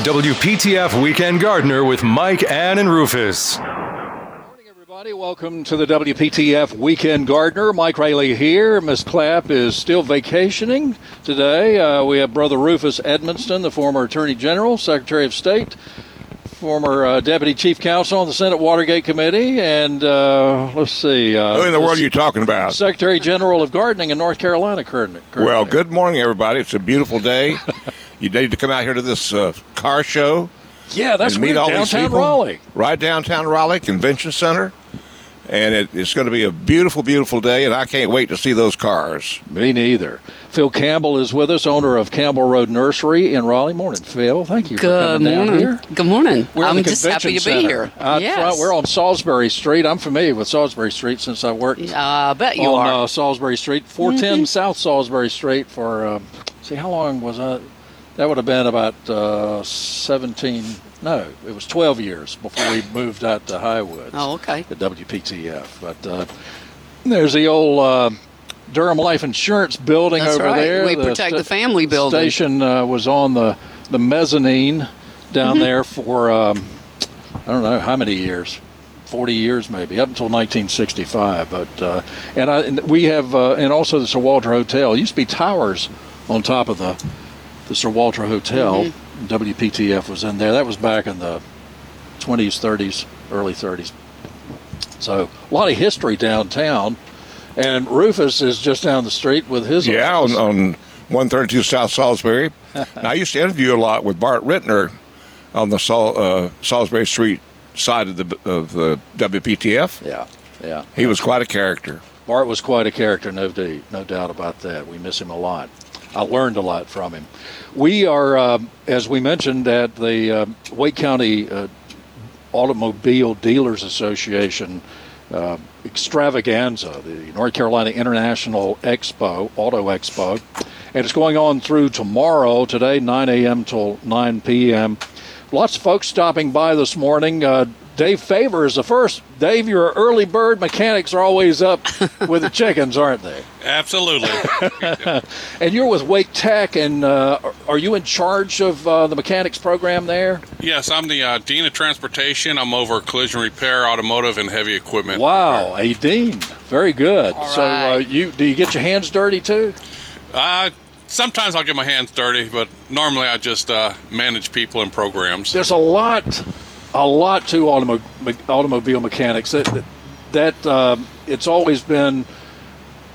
WPTF Weekend Gardener with Mike, Ann, and Rufus. Morning, everybody. Welcome to the WPTF Weekend Gardener. Mike Raleigh here. Miss Clapp is still vacationing today. Uh, we have Brother Rufus Edmisten, the former Attorney General, Secretary of State, former uh, Deputy Chief Counsel on the Senate Watergate Committee, and uh, let's see. Uh, Who in the world are you talking about? Secretary General of Gardening in North Carolina currently. Well, good morning, everybody. It's a beautiful day. you need to come out here to this uh, car show. Yeah, that's and meet weird. all these people. Raleigh. Right downtown Raleigh Convention Center. And it, it's going to be a beautiful, beautiful day, and I can't wait to see those cars. Me neither. Phil Campbell is with us, owner of Campbell Road Nursery in Raleigh. Morning, Phil. Thank you for Good coming down morning. here. Good morning. We're in I'm just happy to convention be center. here. Out yes. front, we're on Salisbury Street. I'm familiar with Salisbury Street since I worked Uh, I bet you on are. Mm-hmm. Uh, Salisbury Street, 410 South Salisbury Street. For uh, see, how long was that? That would have been about uh, 17. No, it was 12 years before we moved out to Highwoods. oh, okay. The WPTF. But uh, there's the old uh, Durham Life Insurance building That's over right. there. We protect the family building. Station uh, was on the the mezzanine down Mm-hmm. there for um, I don't know how many years. 40 years maybe up until 1965 but uh, and, I, and we have uh, and also the Sir Walter Hotel it used to be towers on top of the the Sir Walter Hotel Mm-hmm. WPTF was in there that was back in the 20s 30s early 30s so a lot of history downtown and Rufus is just down the street with his Yeah, on, office. on 132 South Salisbury. and I used to interview a lot with Bart Rittner on the Sal, uh, Salisbury Street side of the of the WPTF. yeah yeah He was quite a character. Bart was quite a character, no, d- no doubt about that. We miss him a lot. I learned a lot from him. We are, um as we mentioned, at the uh, Wake County uh, Automobile Dealers Association uh, extravaganza, the North Carolina International Expo, Auto Expo, and it's going on through tomorrow, today, 9 a.m. till 9 p.m. Lots of folks stopping by this morning. Uh, Dave Favor is the first. Dave, your early bird mechanics are always up with the chickens, aren't they? Absolutely. And you're with Wake Tech, and uh, are you in charge of uh, the mechanics program there? yes, I'm the uh, Dean of Transportation. I'm over collision repair, automotive, and heavy equipment. Wow, a dean, very good. All so, uh, right. you do you get your hands dirty too? Uh, sometimes I'll get my hands dirty, but normally I just uh, manage people and programs. There's a lot, a lot to automo- me- automobile mechanics. That that, that um, it's always been.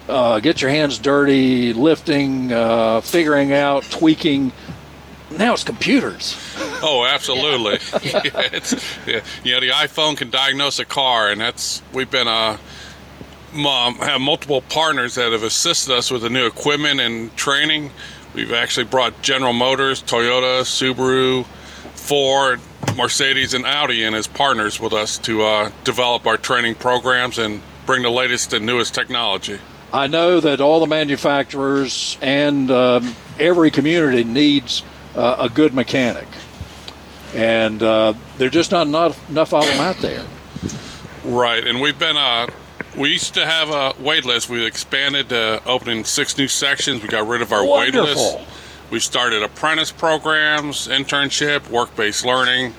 Uh, get your hands dirty, lifting, uh, figuring out, tweaking. Now it's computers. Oh, absolutely. yeah, it's, yeah, you know, the iPhone can diagnose a car, and that's we've been uh, um, have multiple partners that have assisted us with the new equipment and training. We've actually brought General Motors, Toyota, Subaru, Ford, Mercedes, and Audi in as partners with us to uh, develop our training programs and bring the latest and newest technology. I know that all the manufacturers and um, every community needs uh, a good mechanic, and uh, there just not enough, enough of them out there. Right, and we've been uh we used to have a wait list. We expanded to opening six new sections. We got rid of our wait list. We started apprentice programs, internship, work-based learning.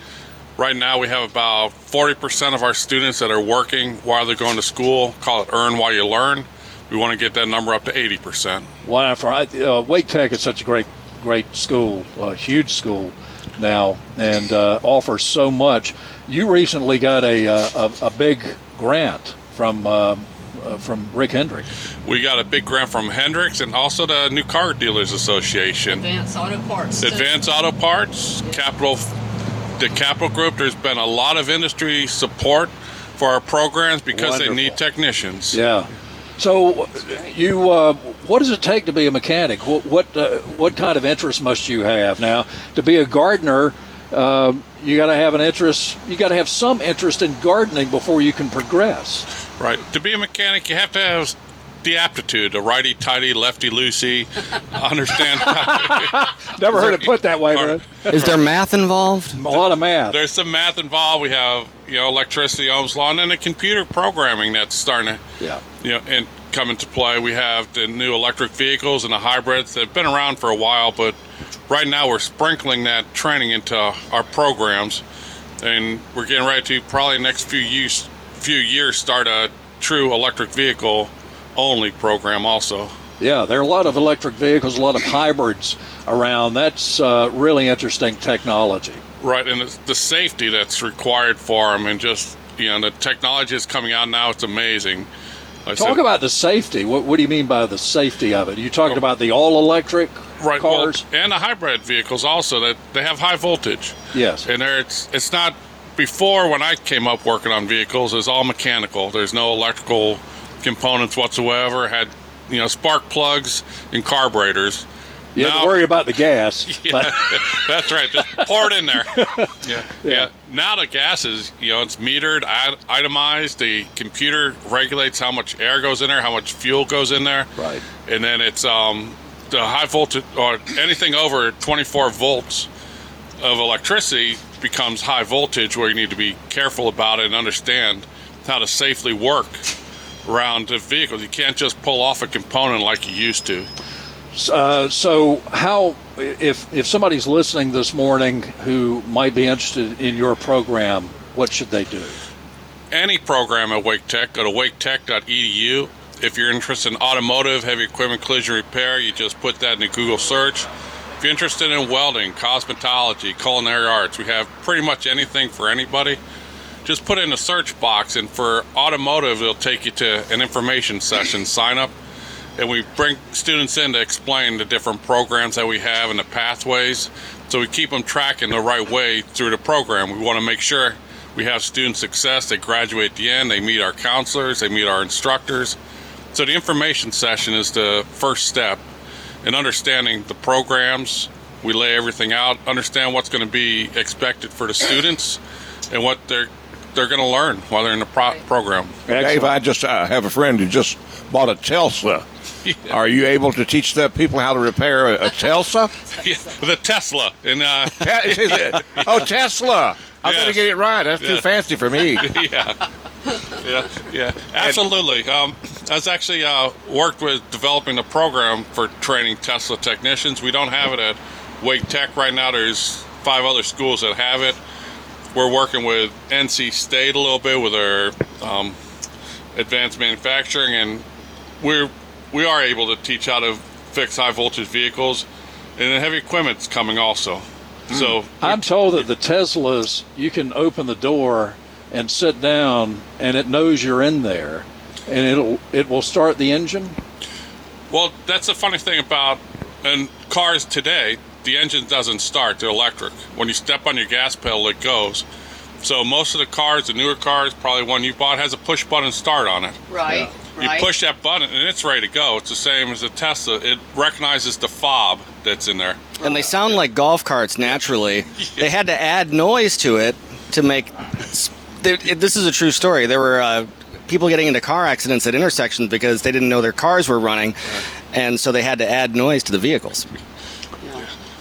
Right now, we have about 40% of our students that are working while they're going to school. Call it earn while you learn. We want to get that number up to 80%. Wonderful. I- Uh, Wake Tech is such a great, great school, a huge school now, and uh, offers so much. You recently got a uh, a, a big grant from uh, uh, from Rick Hendrick. We got a big grant from Hendricks and also the New Car Dealers Association. Advanced Auto Parts. Advanced Auto Parts, Capital, the Capital Group. There's been a lot of industry support for our programs because they need technicians. Yeah. So, you, uh, what does it take to be a mechanic? What what, uh, what kind of interest must you have now to be a gardener? Uh, you got to have an interest. You got to have some interest in gardening before you can progress. Right. To be a mechanic, you have to have the aptitude, a righty tighty, lefty loosey, understand. Never heard it put that way, man. Is there math involved? A lot of math. There's some math involved. We have, you know, electricity, Ohm's law, and then the computer programming that's starting to, Yeah. you know, and come into play. We have the new electric vehicles and the hybrids that have been around for a while, but right now we're sprinkling that training into our programs, and we're getting ready to probably next few years, few years start a true electric vehicle only program also. Yeah, there are a lot of electric vehicles, a lot of hybrids around. That's uh, really interesting technology. Right, and it's the safety that's required for them, and just you know, the technology is coming out now. It's amazing. Like Talk said- about the safety. What, what do you mean by the safety of it? You talking about the all electric right, well, cars? and the hybrid vehicles also that they have high voltage, yes. and there it's it's not. Before when I came up working on vehicles, it's all mechanical. There's no electrical components whatsoever. Had you know spark plugs and carburetors. You have to worry about the gas. Yeah, that's right. Just pour it in there. Yeah, yeah. Now the gas is, you know, it's metered, itemized. The computer regulates how much air goes in there, how much fuel goes in there. Right. And then it's um, the high voltage or anything over 24 volts of electricity becomes high voltage, where you need to be careful about it and understand how to safely work around the vehicle. You can't just pull off a component like you used to. Uh, so, how if if somebody's listening this morning who might be interested in your program, what should they do? any program at Wake Tech, go to waketech.edu. If you're interested in automotive, heavy equipment, collision repair, you just put that in the Google search. If you're interested in welding, cosmetology, culinary arts, we have pretty much anything for anybody. Just put in the search box, and for automotive, it'll take you to an information session sign up. And we bring students in to explain the different programs that we have and the pathways. So we keep them tracking the right way through the program. We want to make sure we have student success. They graduate at the end, they meet our counselors, they meet our instructors. So the information session is the first step in understanding the programs. We lay everything out, understand what's going to be expected for the students and what they're they're going to learn while they're in the pro- program. Dave, I just uh, have a friend who just bought a Tesla. Are you able to teach the people how to repair a, a Tesla? Yeah, the Tesla and uh, Te- oh, Tesla. I'm going to get it right. That's too fancy for me. yeah, yeah, yeah, absolutely. Um, I was actually uh, worked with developing a program for training Tesla technicians. We don't have it at Wake Tech right now. There's five other schools that have it. We're working with NC State a little bit with our um, advanced manufacturing, and we're we are able to teach how to fix high voltage vehicles, and then heavy equipment's coming also. So I'm told that the Teslas, you can open the door and sit down, and it knows you're in there, and it'll it will start the engine. Well, that's the funny thing about and cars today. The engine doesn't start; they're electric. When you step on your gas pedal, it goes. So most of the cars, the newer cars, probably one you bought, has a push button start on it. Right. You Right. push that button and it's ready to go. It's the same as a Tesla. It recognizes the fob that's in there. And they sound like golf carts naturally. They had to add noise to it to make. This is a true story. There were uh, people getting into car accidents at intersections because they didn't know their cars were running, and so they had to add noise to the vehicles.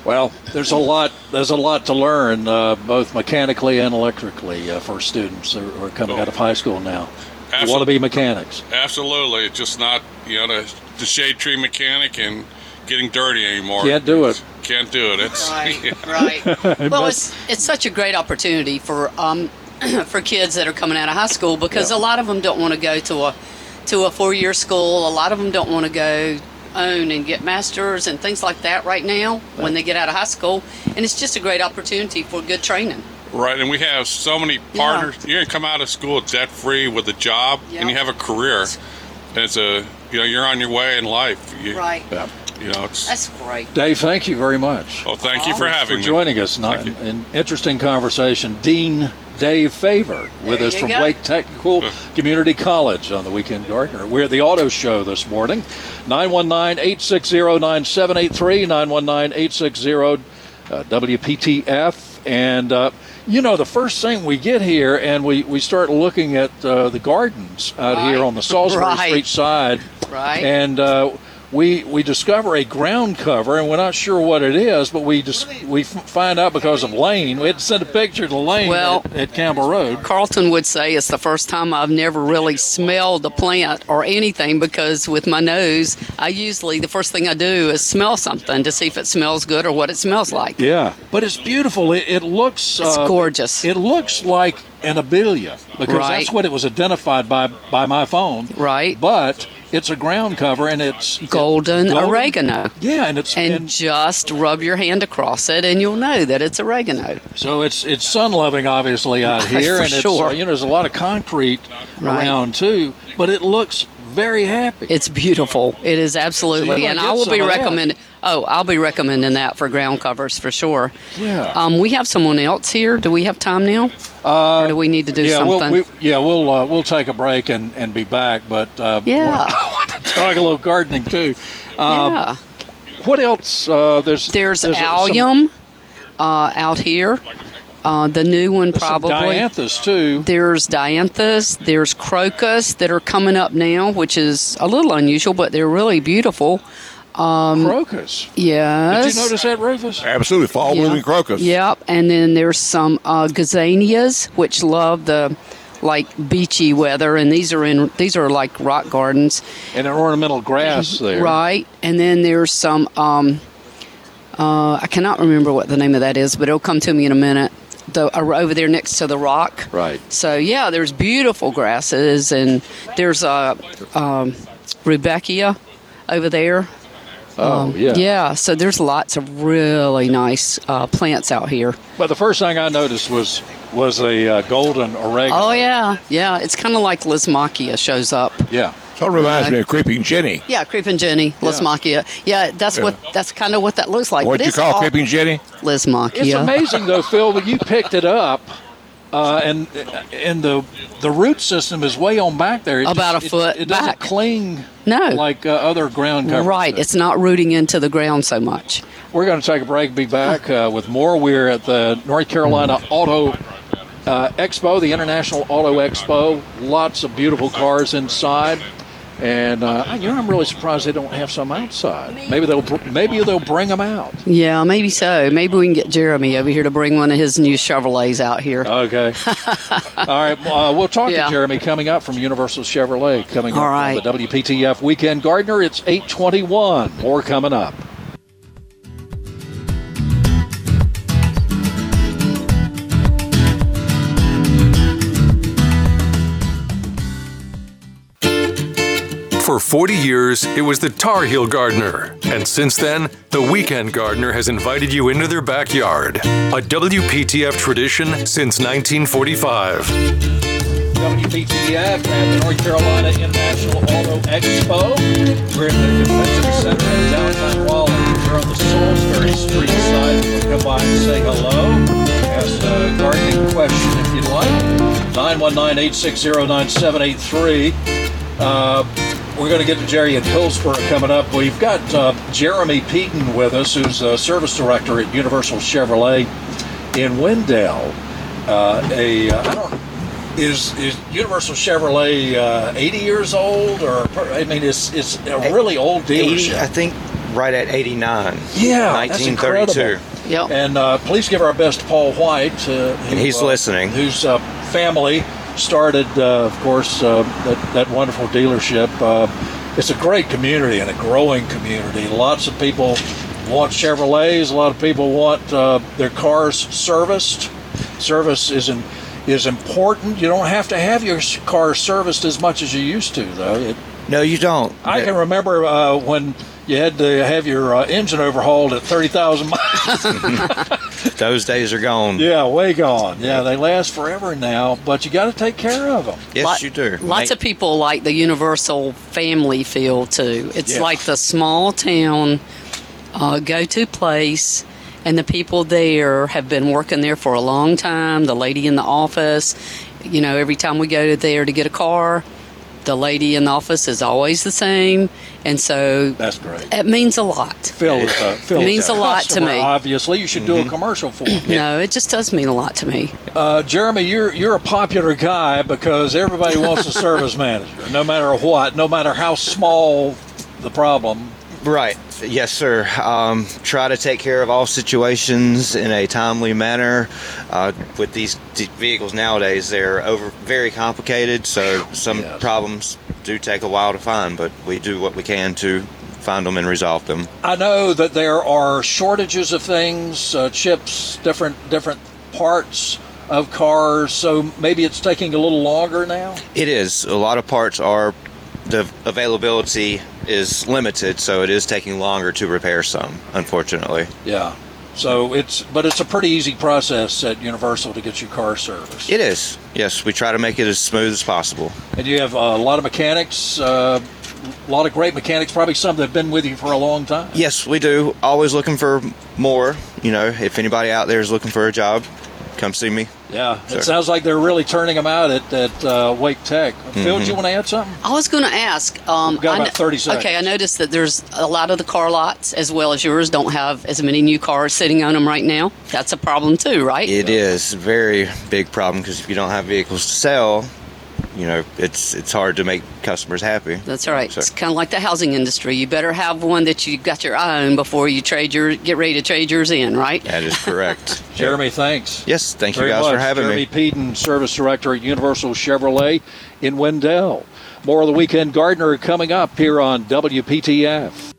Well, there's a lot. There's a lot to learn, uh, both mechanically and electrically, uh, for students who are coming out of high school now. Who want to be mechanics. Absolutely. It's just not, you know, the, the shade tree mechanic and getting dirty anymore. Can't do it. Can't do it. It's Right, right. well, it's it's such a great opportunity for um for kids that are coming out of high school because a lot of them don't want to go to a to a four year school. A lot of them don't want to go own and get masters and things like that right now when they get out of high school, and it's just a great opportunity for good training. Right, and we have so many partners. You can come out of school debt free with a job, and you have a career. And it's a, you know, you're on your way in life. You, Right. Yeah. You know, it's. That's great. Dave, thank you very much. Well, thank you for having for me. joining us. Thank An, an interesting conversation. Dean Dave Favor with There us from go. Wake Technical Community College on the Weekend Gardener. We're at the auto show this morning. 919-860-9783, 919-860 uh, WPTF. And, uh, you know, the first thing we get here and we, we start looking at uh, the gardens out here on the Salisbury Right. Street side. Right. And uh, we we discover a ground cover, and we're not sure what it is, but we just we f- find out because of Lane. We had to send a picture to Lane Well- at, at Campbell Road. Carlton would say it's the first time I've never really smelled the plant or anything because with my nose, I usually the first thing I do is smell something to see if it smells good or what it smells like. Yeah, but it's beautiful. It, it looks It's uh, gorgeous. It looks like an abelia because Right. that's what it was identified by by my phone. Right. But it's a ground cover, and it's Golden, golden- oregano. Yeah, and it's And, and just rub your hand across it and you'll know that it's oregano. So it's it's sun loving obviously out here, and it's sure. uh, you know there's a lot of concrete Right. around too, but it looks very happy. It's beautiful. It is absolutely, you and I will be recommending. Oh, I'll be recommending that for ground covers for sure. Yeah. Um, we have someone else here. Do we have time now? Uh, or do we need to do yeah, something? we'll, we, yeah, we'll uh, we'll take a break and, and be back, but uh, Yeah. I want to talk a little gardening too. Um, yeah. What else? Uh, there's There's, there's some- allium uh, out here. Uh, the new one some probably. dianthus too. There's dianthus. There's crocus that are coming up now, which is a little unusual, but they're really beautiful. crocus. Yes. Did you notice that, Rufus? Absolutely, fall Yeah. blooming crocus. Yep, and then there's some uh, gazanias, which love the like beachy weather, and these are in these are like rock gardens, And an ornamental grass there. right? And then there's some. Um, uh, I cannot remember what the name of that is, but it'll come to me in a minute. The uh, over there next to the rock. Right. So yeah, there's beautiful grasses, and there's a um, rudbeckia over there. Oh yeah. Yeah, so there's lots of really nice uh, plants out here. But the first thing I noticed was was a uh, golden oregano. Oh yeah, yeah. It's kind of like Lysimachia shows up. Yeah. So it reminds me of Creeping Jenny. Yeah, creeping Jenny, Lysimachia. Yeah, that's what that's kind of what that looks like. What'd but you it's call all Creeping Jenny? Lysimachia. It's amazing though, Phil, that you picked it up, uh, and and the the root system is way on back there. It About just- a foot It, it doesn't back. cling No. like uh, other ground covers. Right, do. it's not rooting into the ground so much. We're going to take a break. Be back uh, with more. We're at the North Carolina Auto uh, Expo, the International Auto Expo. Lots of beautiful cars inside. And uh, you know, I'm really surprised they don't have some outside. Maybe they'll br- maybe they'll bring them out. Yeah, maybe so. Maybe we can get Jeremy over here to bring one of his new Chevrolets out here. Okay. All right. Uh, we'll talk Yeah. to Jeremy coming up from Universal Chevrolet coming All up right. on the WPTF Weekend Gardener. It's 821. More coming up. For 40 years, it was the Tar Heel Gardener. And since then, the Weekend Gardener has invited you into their backyard. A WPTF tradition since 1945. WPTF at the North Carolina International Auto Expo. We're in the convention center in downtown Raleigh. We're on the Salisbury Street side. Come by and say hello. Ask a gardening question if you'd like. 919-860-9783. Uh, we're going to get to Jerry and Hillsborough coming up. We've got uh, Jeremy Peden with us, who's a service director at Universal Chevrolet in Wendell. Uh, a uh, I don't is is Universal Chevrolet uh, 80 years old or I mean it's it's a really old 80, dealership. I think right at 89. Yeah, that's 1932. incredible. Yep. And uh, please give our best to Paul White. Uh, who, And he's uh, listening. Whose uh, family started, uh, of course, uh, that, that wonderful dealership. Uh, it's a great community and a growing community. Lots of people want Chevrolets. A lot of people want uh, their cars serviced. Service is in, is important. You don't have to have your car serviced as much as you used to, though. It, No, you don't. I can remember uh, when you had to have your uh, engine overhauled at 30,000 miles. Those days are gone. Yeah, way gone. Yeah, they last forever now, but you got to take care of them. Yes, Lot- you do. Lots of people like the Universal family feel too. It's Yeah. like the small town uh, go-to place, and the people there have been working there for a long time. The lady in the office, you know, every time we go there to get a car, the lady in the office is always the same, and so That's great. it means a lot. Phil is a, Phil Means is a lot to me. Obviously, you should do a commercial for him. No, it just does mean a lot to me. Uh, Jeremy, you're you're a popular guy because everybody wants a service manager, no matter what, no matter how small the problem. Right. Yes, sir. Um, try to take care of all situations in a timely manner. Uh, with these d- vehicles nowadays, they're over very complicated, so some Yes. problems do take a while to find. But we do what we can to find them and resolve them. I know that there are shortages of things, uh, chips, different different parts of cars, so maybe it's taking a little longer now. It is. A lot of parts are the availability is limited, so it is taking longer to repair some. Unfortunately, Yeah. So it's but it's a pretty easy process at Universal to get your car serviced. it is. Yes, we try to make it as smooth as possible. And you have a lot of mechanics, uh, a lot of great mechanics, probably some that have been with you for a long time. Yes, we do. Always looking for more. You know, if anybody out there is looking for a job, come see me. Yeah, Sure. it sounds like they're really turning them out at, at uh, Wake Tech. Phil, do you want to add something? I was going to ask. Um, We've got I about kn- 30 seconds. Okay, I noticed that there's a lot of the car lots, as well as yours, don't have as many new cars sitting on them right now. That's a problem too, right? It is a very big problem because if you don't have vehicles to sell, you know, it's it's hard to make customers happy. That's right. So- It's kind of like the housing industry. You better have one that you got your eye on before you trade your get ready to trade yours in, right? That is correct. Jeremy, thanks. Yes, thank you guys much. for having Jeremy me. Peden, Service Director at Universal Chevrolet in Wendell. More of the Weekend Gardener coming up here on WPTF.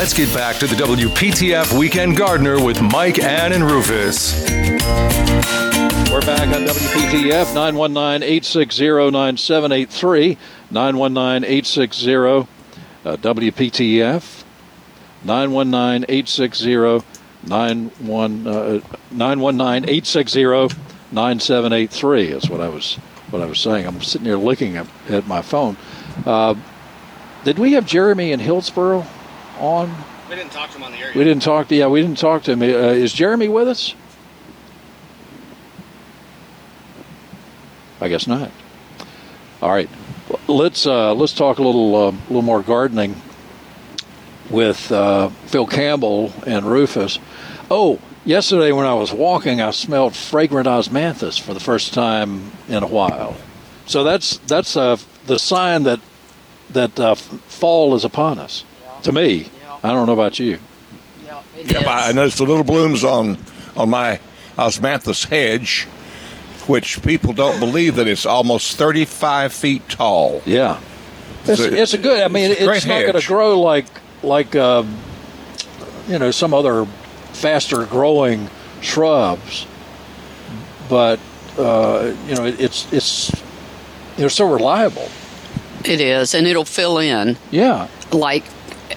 Let's get back to the WPTF Weekend Gardener with Mike, Ann, and Rufus. We're back on WPTF 919 860 9783. 919 860 WPTF. 919 860 919 860 9783 is what I was what I was saying. I'm sitting here looking at, at my phone. Uh, did we have Jeremy in Hillsborough on? We didn't talk to him on the air. We didn't talk to yeah, we didn't talk to him. Uh, is Jeremy with us? I guess not. All right, let's uh, let's talk a little uh, little more gardening with uh, Phil Campbell and Rufus. Oh, yesterday when I was walking, I smelled fragrant osmanthus for the first time in a while. So that's that's uh, the sign that that uh, fall is upon us. To me, I don't know about you. Yeah, it Yep, I I noticed the little blooms on on my osmanthus hedge, which people don't believe that it's almost 35 feet tall. Yeah, it's, a- it's a good. I mean, it's it's, not going to grow like like um, you know some other faster growing shrubs, but uh, you know it, it's it's they're so reliable. It is, and it'll fill in Yeah, like,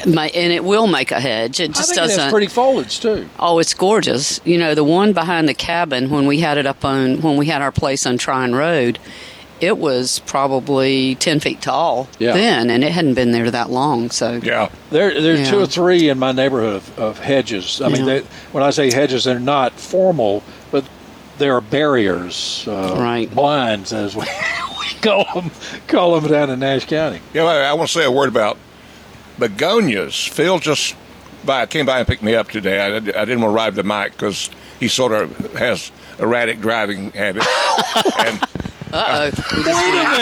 my, and it will make a hedge. It I just think it has doesn't. pretty foliage too. Oh, it's gorgeous. You know, the one behind the cabin when we had it up on when we had our place on Tryon Road, it was probably ten feet tall Yeah. then, and it hadn't been there that long. So Yeah. There, there are two or three in my neighborhood of, of hedges. I mean, they, when I say hedges, they're not formal, but they are barriers, uh, Right. blinds, as we, we call them, call them down in Nash County. Yeah, I, I want to say a word about begonias. Phil just by came by and picked me up today. I, I didn't want to ride the mic because he sort of has erratic driving habits. and uh oh, we just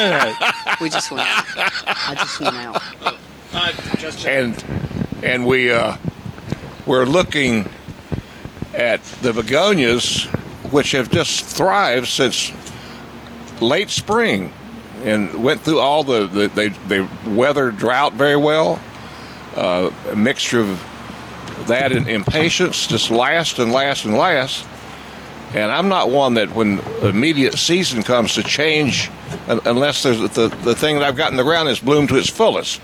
went out. We just went out. I just went out. and and we uh, we're looking at the begonias, which have just thrived since late spring, and went through all the, the they they weathered drought very well. Uh, a mixture of that and impatiens just last and last and last. And I'm not one that when immediate season comes to change, unless there's the, the thing that I've got in the ground has bloomed to its fullest.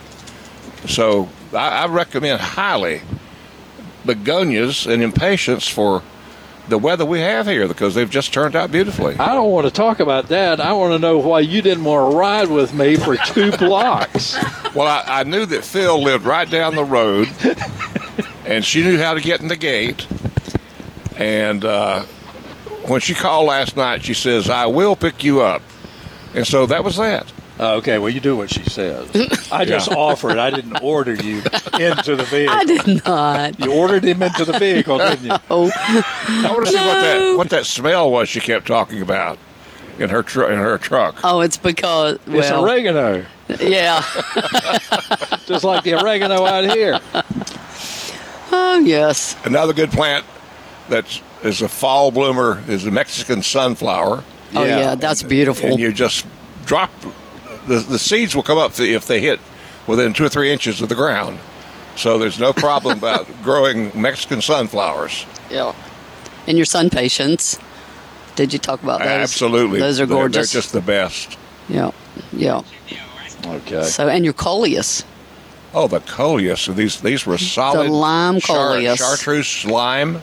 So I, I recommend highly begonias and impatiens for the weather we have here because they've just turned out beautifully. I don't want to talk about that. I want to know why you didn't want to ride with me for two blocks. Well, I, I knew that Phil lived right down the road, and she knew how to get in the gate. And uh, when she called last night, she says, "I will pick you up," and so that was that. Uh, okay, well, you do what she says. I just offered. I didn't order you into the vehicle. I did not. You ordered him into the vehicle, didn't you? Oh, I want to see what that what that smell was she kept talking about in her tr- in her truck. oh, it's because It's well, oregano, yeah. just like the oregano out here. Oh, yes. Another good plant that is a fall bloomer is the Mexican sunflower. Oh, yeah. That's beautiful. and you just drop the the seeds will come up if they hit within two or three inches of the ground. So there's no problem about growing Mexican sunflowers. yeah. And your SunPatiens. Did you talk about those? Absolutely, Those are gorgeous. They're just the best. yeah. Yeah. Okay. So, and your coleus. Oh, the coleus. These these were solid. lime char- coleus. chartreuse lime.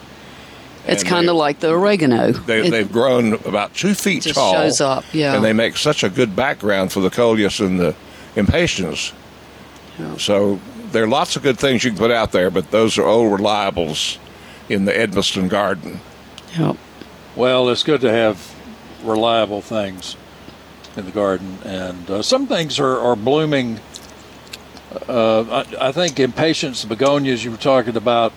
It's kind of like the oregano. They, It they've grown about two feet just tall. shows up. Yeah. and they make such a good background for the coleus and the impatiens. Yeah. So there are lots of good things you can put out there, but those are old reliables in the Edmisten garden. yeah. Well, it's good to have reliable things in the garden, and uh, some things are, are blooming. Uh, I, I think impatiens begonias you were talking about.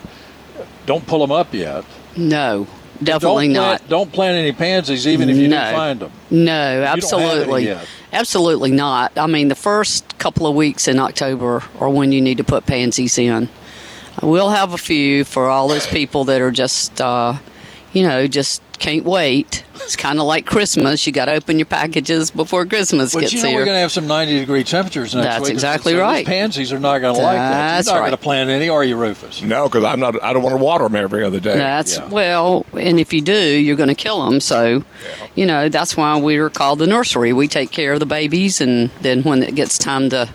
Don't pull them up yet. No, definitely don't not. Plant, don't plant any pansies, even if you No. find them. No, don't have any absolutely. Absolutely not. I mean, the first couple of weeks in October are when you need to put pansies in. We'll have a few for all those people that are just, uh, you know, just can't wait. It's kind of like Christmas. You got to open your packages before Christmas But gets you know here. we're going to have some 90 degree temperatures next That's week. exactly so right. pansies are not going to like that. You're not right. going to plant any, are you, Rufus? No, because I'm not. I don't want to water them every other day. That's Yeah. well, and if you do, you're going to kill them. So, you know, that's why we're called the nursery. We take care of the babies, and then when it gets time to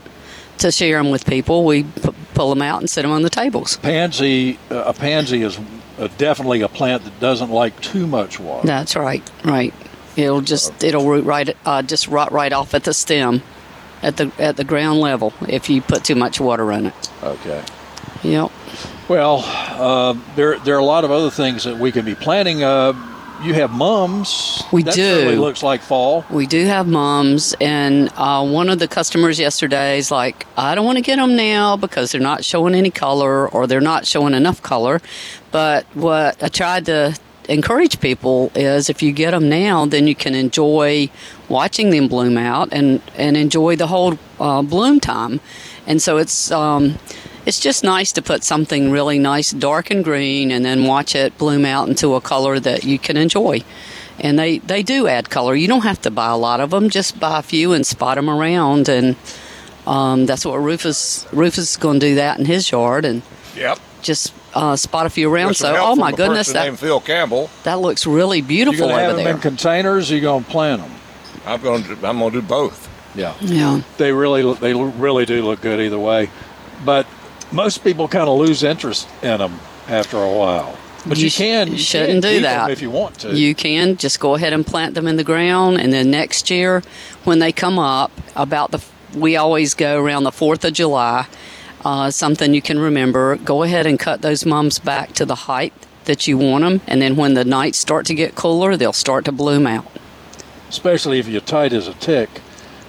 to share them with people, we p- pull them out and sit them on the tables. Pansy, uh, a pansy is uh, definitely a plant that doesn't like too much water. That's right, right. It'll just it'll root right, uh, just rot right off at the stem, at the at the ground level if you put too much water on it. Okay. Yep. Well, uh, there there are a lot of other things that we can be planting. Uh, you have mums. We that do. looks like fall. We do have moms, and uh, one of the customers yesterday is like, I don't want to get them now because they're not showing any color or they're not showing enough color. But what I tried to encourage people is if you get them now, then you can enjoy watching them bloom out and, and enjoy the whole uh, bloom time. And so it's. Um, it's just nice to put something really nice, dark and green, and then watch it bloom out into a color that you can enjoy and they they do add color. You don't have to buy a lot of them; just buy a few and spot them around, and um, that's what Rufus Rufus is going to do that in his yard, and Yep. just uh, spot a few around. So, oh my goodness, that named Phil Campbell. that looks really beautiful going to have over them there. in containers? Or you going to plant them? I'm going to. I'm going to do both. Yeah. yeah, They really they really do look good either way, but most people kind of lose interest in them after a while. But you, You can you shouldn't can do keep 'em that. if you want to. you can just go ahead and plant them in the ground, and then next year, when they come up, about the we always go around the Fourth of July. Uh, something you can remember. Go ahead and cut those mums back to the height that you want them, and then when the nights start to get cooler, they'll start to bloom out. especially if you're tight as a tick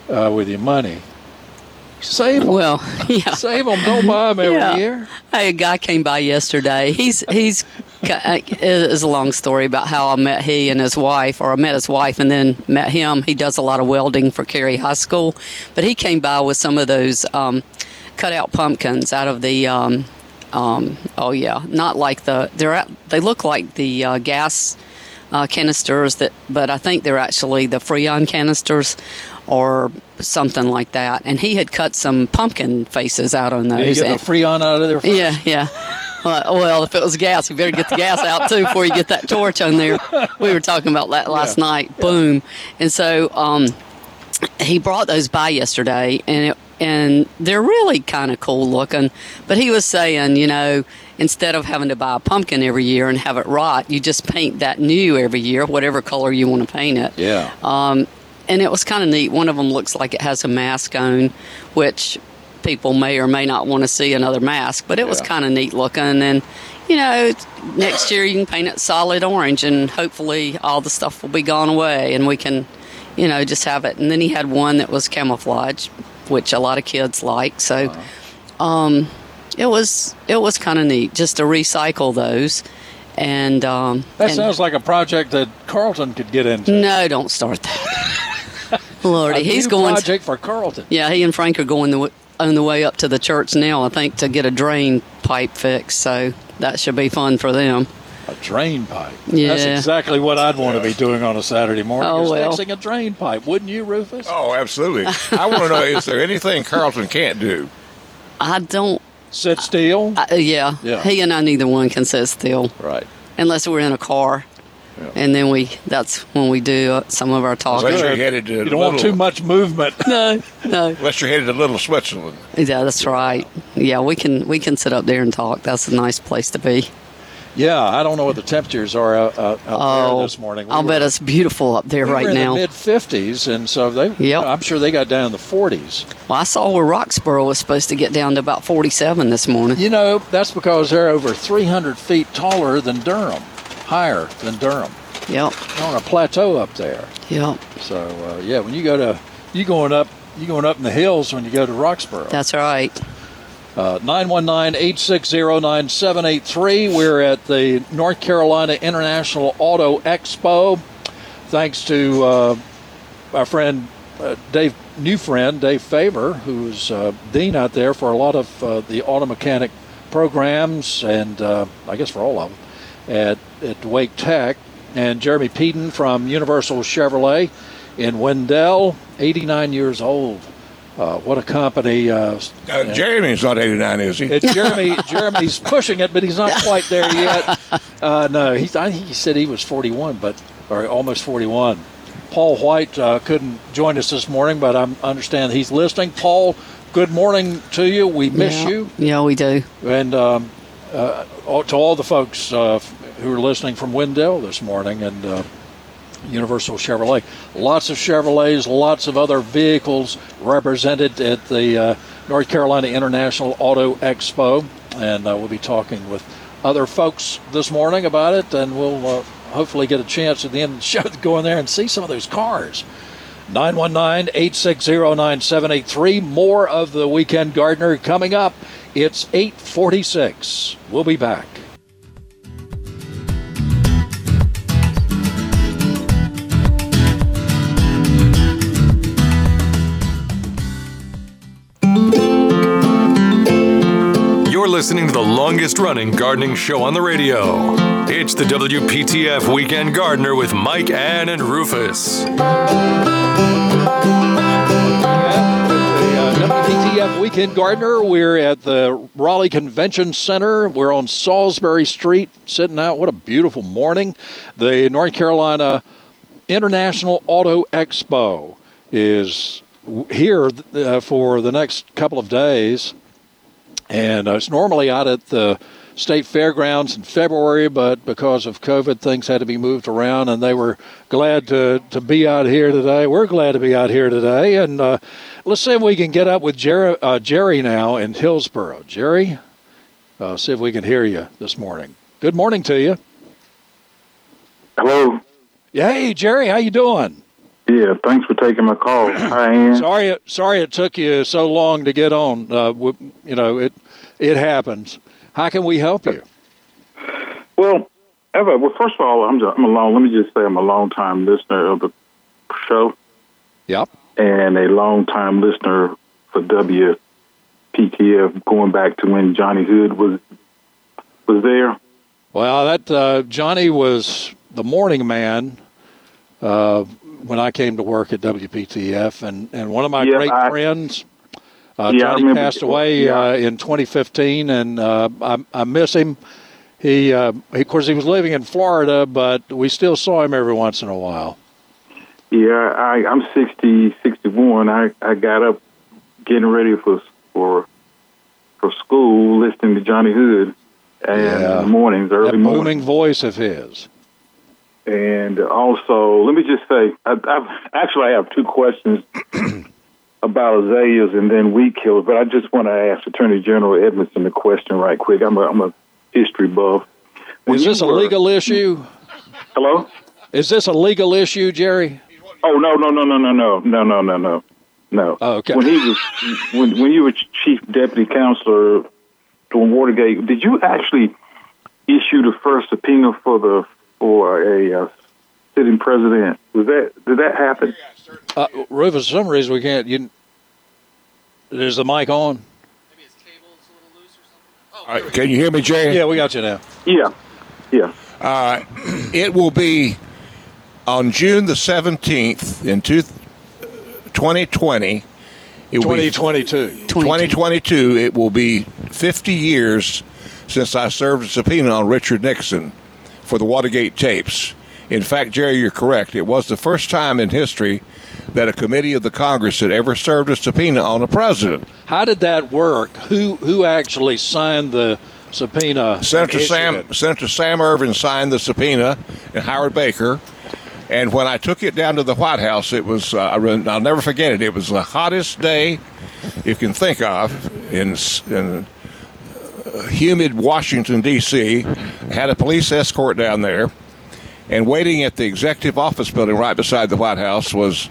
uh, with your money. Save them. Well, yeah. Save them. Don't buy them every Yeah. year. Hey, a guy came by yesterday. He's he's it is a long story about how I met he and his wife, or I met his wife and then met him. He does a lot of welding for Cary High School, but he came by with some of those um, cutout pumpkins out of the. Um, um, oh yeah, not like the they're at, they look like the uh, gas uh, canisters that, but I think they're actually the Freon canisters or something like that. And he had cut some pumpkin faces out on You those. get the Freon out of there first. yeah, yeah. Well, if it was gas, you better get the gas out too before you get that torch on there. We were talking about that last Yeah. night. Boom. And so um, he brought those by yesterday, and it, and they're really kind of cool looking. But he was saying, you know, instead of having to buy a pumpkin every year and have it rot, you just paint that new every year, whatever color you want to paint it. Yeah. Um, and it was kind of neat. One of them looks like it has a mask on, which people may or may not want to see another mask, but it was kind of neat looking. And, you know, next year you can paint it solid orange, and hopefully all the stuff will be gone away and we can, you know, just have it. And then he had one that was camouflage, which a lot of kids like. So, Uh-huh. um, it was it was kind of neat just to recycle those. And um, That and- sounds like a project that Carlton could get into. no, don't start that. Lordy, A he's going. project for Carlton. Yeah, he and Frank are going the, on the way up to the church now. I think to get a drain pipe fixed. So that should be fun for them. A drain pipe. Yeah. That's exactly what I'd want to be doing on a Saturday morning. Oh, is well. fixing a drain pipe, wouldn't you, Rufus? Oh, absolutely. I want to know is there anything Carlton can't do? I don't. Sit still. I, yeah, Yeah. he and I neither one can sit still right. unless we're in a car, Yeah. and then we that's when we do uh, some of our talking. Unless you're headed to You don't little, want too much movement. No, no. Unless you're headed to Little Switzerland. Yeah, that's right. Yeah, we can we can sit up there and talk. That's a nice place to be. Yeah, I don't know what the temperatures are out, out, Oh, there this morning. We I'll were- bet it's beautiful up there we right now. the mid 50s, and so they. Yep. I'm sure they got down in the 40s. Well, I saw where Roxboro was supposed to get down to about 47 this morning. You know, that's because they're over 300 feet taller than Durham, higher than Durham. Yep, They're on a plateau up there. yep. So uh, yeah, when you go to you going up you going up in the hills when you go to Roxboro. That's right. Uh, 919-860-9783. We're at the North Carolina International Auto Expo. Thanks to uh, our friend uh, Dave, new friend Dave Favor, who's uh, dean out there for a lot of uh, the auto mechanic programs, and uh, I guess for all of them at at Wake Tech, and Jeremy Peden from Universal Chevrolet in Wendell, 89 years old. Uh, what a company! Uh, Uh, Jeremy's not 89, is he? Jeremy. Jeremy's pushing it, but he's not quite there yet. Uh, no, he, I think he said he was 41, but or almost 41. Paul White uh, couldn't join us this morning, but I understand he's listening. Paul, good morning to you. We miss yeah. you, Yeah, we do. and um, uh, to all the folks uh, who are listening from Wendell this morning and uh, Universal Chevrolet. Lots of Chevrolets, lots of other vehicles represented at the uh, North Carolina International Auto Expo, and uh, we'll be talking with other folks this morning about it, and we'll uh, hopefully get a chance at the end of the show to go in there and see some of those cars. 919-860-9783. More of the Weekend Gardener coming up. It's 846. We'll be back. Listening to the longest running gardening show on the radio. It's the WPTF Weekend Gardener with Mike, Ann, and Rufus. uh, WPTF Weekend Gardener. We're at the Raleigh Convention Center. We're on Salisbury Street, sitting out. What a beautiful morning. The North Carolina International Auto Expo is here uh, for the next couple of days. And uh, it's normally out at the state fairgrounds in February, but because of COVID, things had to be moved around, and they were glad to, to be out here today. We're glad to be out here today. And uh, let's see if we can get up with Jerry, uh, Jerry now in Hillsborough. Jerry, uh, see if we can hear you this morning. Good morning to you. Hello. Hey, Jerry, how you doing? Yeah, thanks for taking my call. Hi, Ann. Sorry, it, sorry it took you so long to get on. Uh, w- you know, it it happens. How can we help you? Well, Eva, well, first of all, I'm, I'm a long. Let me just say, I'm a long time listener of the show Yep. and a long time listener for WPTF, going back to when Johnny Hood was was there. Well, that uh, Johnny was the morning man uh, when I came to work at WPTF, and, and one of my Yeah, great I- friends Uh, Yeah, Johnny passed away yeah. uh, in 2015, and uh, I, I miss him. He, uh, he, of course, he was living in Florida, but we still saw him every once in a while. Yeah, I, I'm 60, 61. I, I got up getting ready for for for school, listening to Johnny Hood, and Yeah. in the mornings, early That morning. booming voice of his. And also, let me just say, I, I've actually I have two questions about azaleas and then weed killers, but I just want to ask Attorney General Edmisten a question right quick. I'm a, I'm a history buff. When Is this a legal issue? Hello? Is this a legal issue, Jerry? Oh no no no no no no no no no no no. Oh, okay. When he was when when you were chief deputy counselor during Watergate, did you actually issue the first subpoena for the for a uh, sitting president? Was that did that happen? Uh, Rufus, for some reason we can't. You, is the mic on? All right, can you hear me, Jay? Yeah, we got you now. Yeah, yeah. Uh, it will be on June the 17th in two, 2020. It will be 2022. 2022, it will be 50 years since I served a subpoena on Richard Nixon for the Watergate tapes. In fact, Jerry, you're correct. It was the first time in history that a committee of the Congress had ever served a subpoena on a president. How did that work? Who who actually signed the subpoena? Senator Sam it? Senator Sam Ervin signed the subpoena, and Howard Baker. And when I took it down to the White House, it was uh, I'll never forget it. It was the hottest day you can think of in, in humid Washington D.C. Had a police escort down there, and waiting at the executive office building right beside the White House was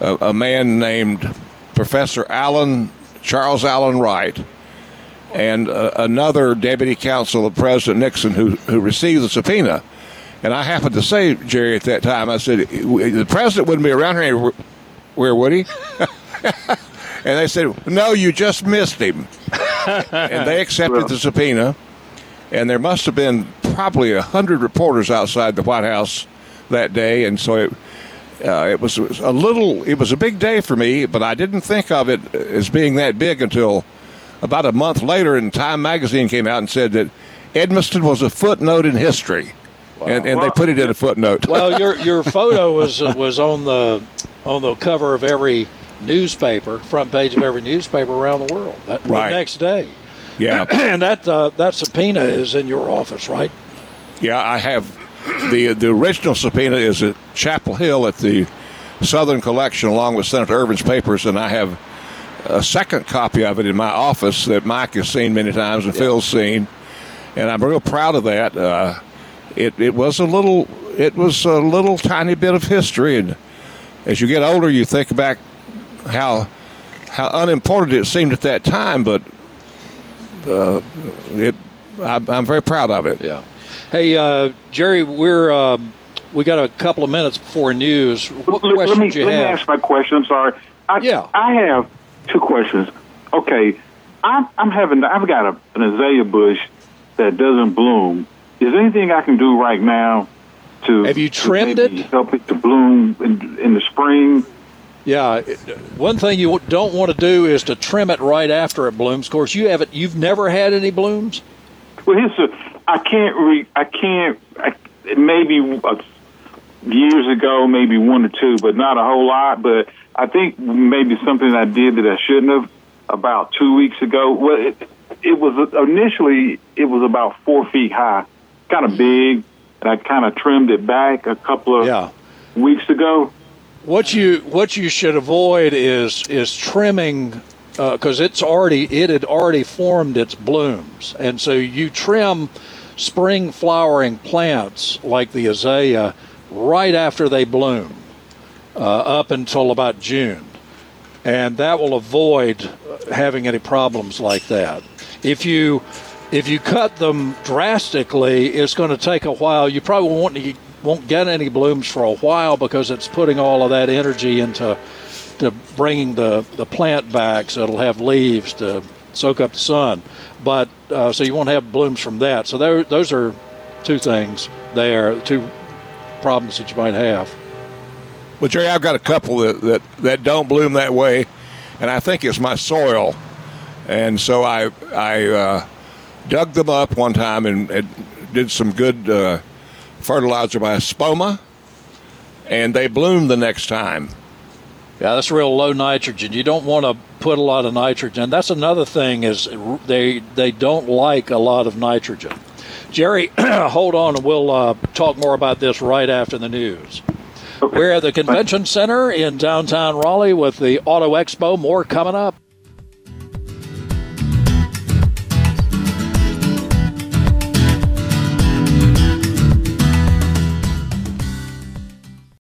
a, a man named Professor Allen Charles Alan Wright and uh, another deputy counsel of President Nixon who, who received the subpoena. And I happened to say, Jerry, at that time, I said, the president wouldn't be around here. Where would he? and they said, no, you just missed him. and they accepted the subpoena. And there must have been probably a hundred reporters outside the White House that day. And so it, uh, it was a little, it was a big day for me, but I didn't think of it as being that big until about a month later, and Time magazine came out and said that Edmisten was a footnote in history, and, and they put it in a footnote. well, your your photo was uh, was on the on the cover of every newspaper, front page of every newspaper around the world. That, the Right. next day, yeah, and that uh, that subpoena is in your office, right? yeah. I have the the original subpoena is at Chapel Hill at the Southern Collection, along with Senator Ervin's papers, and I have a second copy of it in my office that Mike has seen many times and Phil's seen, and I'm real proud of that. Uh, it it was a little it was a little tiny bit of history, and as you get older, you think back how how unimportant it seemed at that time, but uh, it I'm, I'm very proud of it. Yeah. Hey, uh, Jerry, we're um, we got a couple of minutes before news. What let, let me you let me ask my question. I'm sorry. I, Yeah. I have two questions. Okay, I'm, I'm having I've got a, an azalea bush that doesn't bloom. Is there anything I can do right now to Have you trimmed maybe it? Help it to bloom in, in the spring. Yeah, one thing you don't want to do is to trim it right after it blooms. Of course, you haven't. You've never had any blooms. Well, here's the, I can't re, I can't, I, maybe years ago, maybe one or two, but not a whole lot. But I think maybe something I did that I shouldn't have about two weeks ago. Well, it, it was initially, it was about four feet high, kind of big, and I kind of trimmed it back a couple of Yeah. weeks ago. What you what you should avoid is is trimming because it's already it had already formed its blooms, and so you trim spring flowering plants like the azalea right after they bloom, uh, up until about June, and that will avoid having any problems like that. If you if you cut them drastically, it's going to take a while. You probably won't won't get any blooms for a while because it's putting all of that energy into to bringing the, the plant back so it'll have leaves to soak up the sun. But uh, so you won't have blooms from that. So there, those are two things there, two problems that you might have. Well, Jerry, I've got a couple that, that, that don't bloom that way, and I think it's my soil. And so I I uh, dug them up one time and, and did some good uh, fertilizer by Espoma, and they bloom the next time. Yeah, that's real low nitrogen. You don't want to put a lot of nitrogen. That's another thing is they they don't like a lot of nitrogen. Jerry, hold on, and we'll uh, talk more about this right after the news. We're at the convention center in downtown Raleigh with the Auto Expo. More coming up.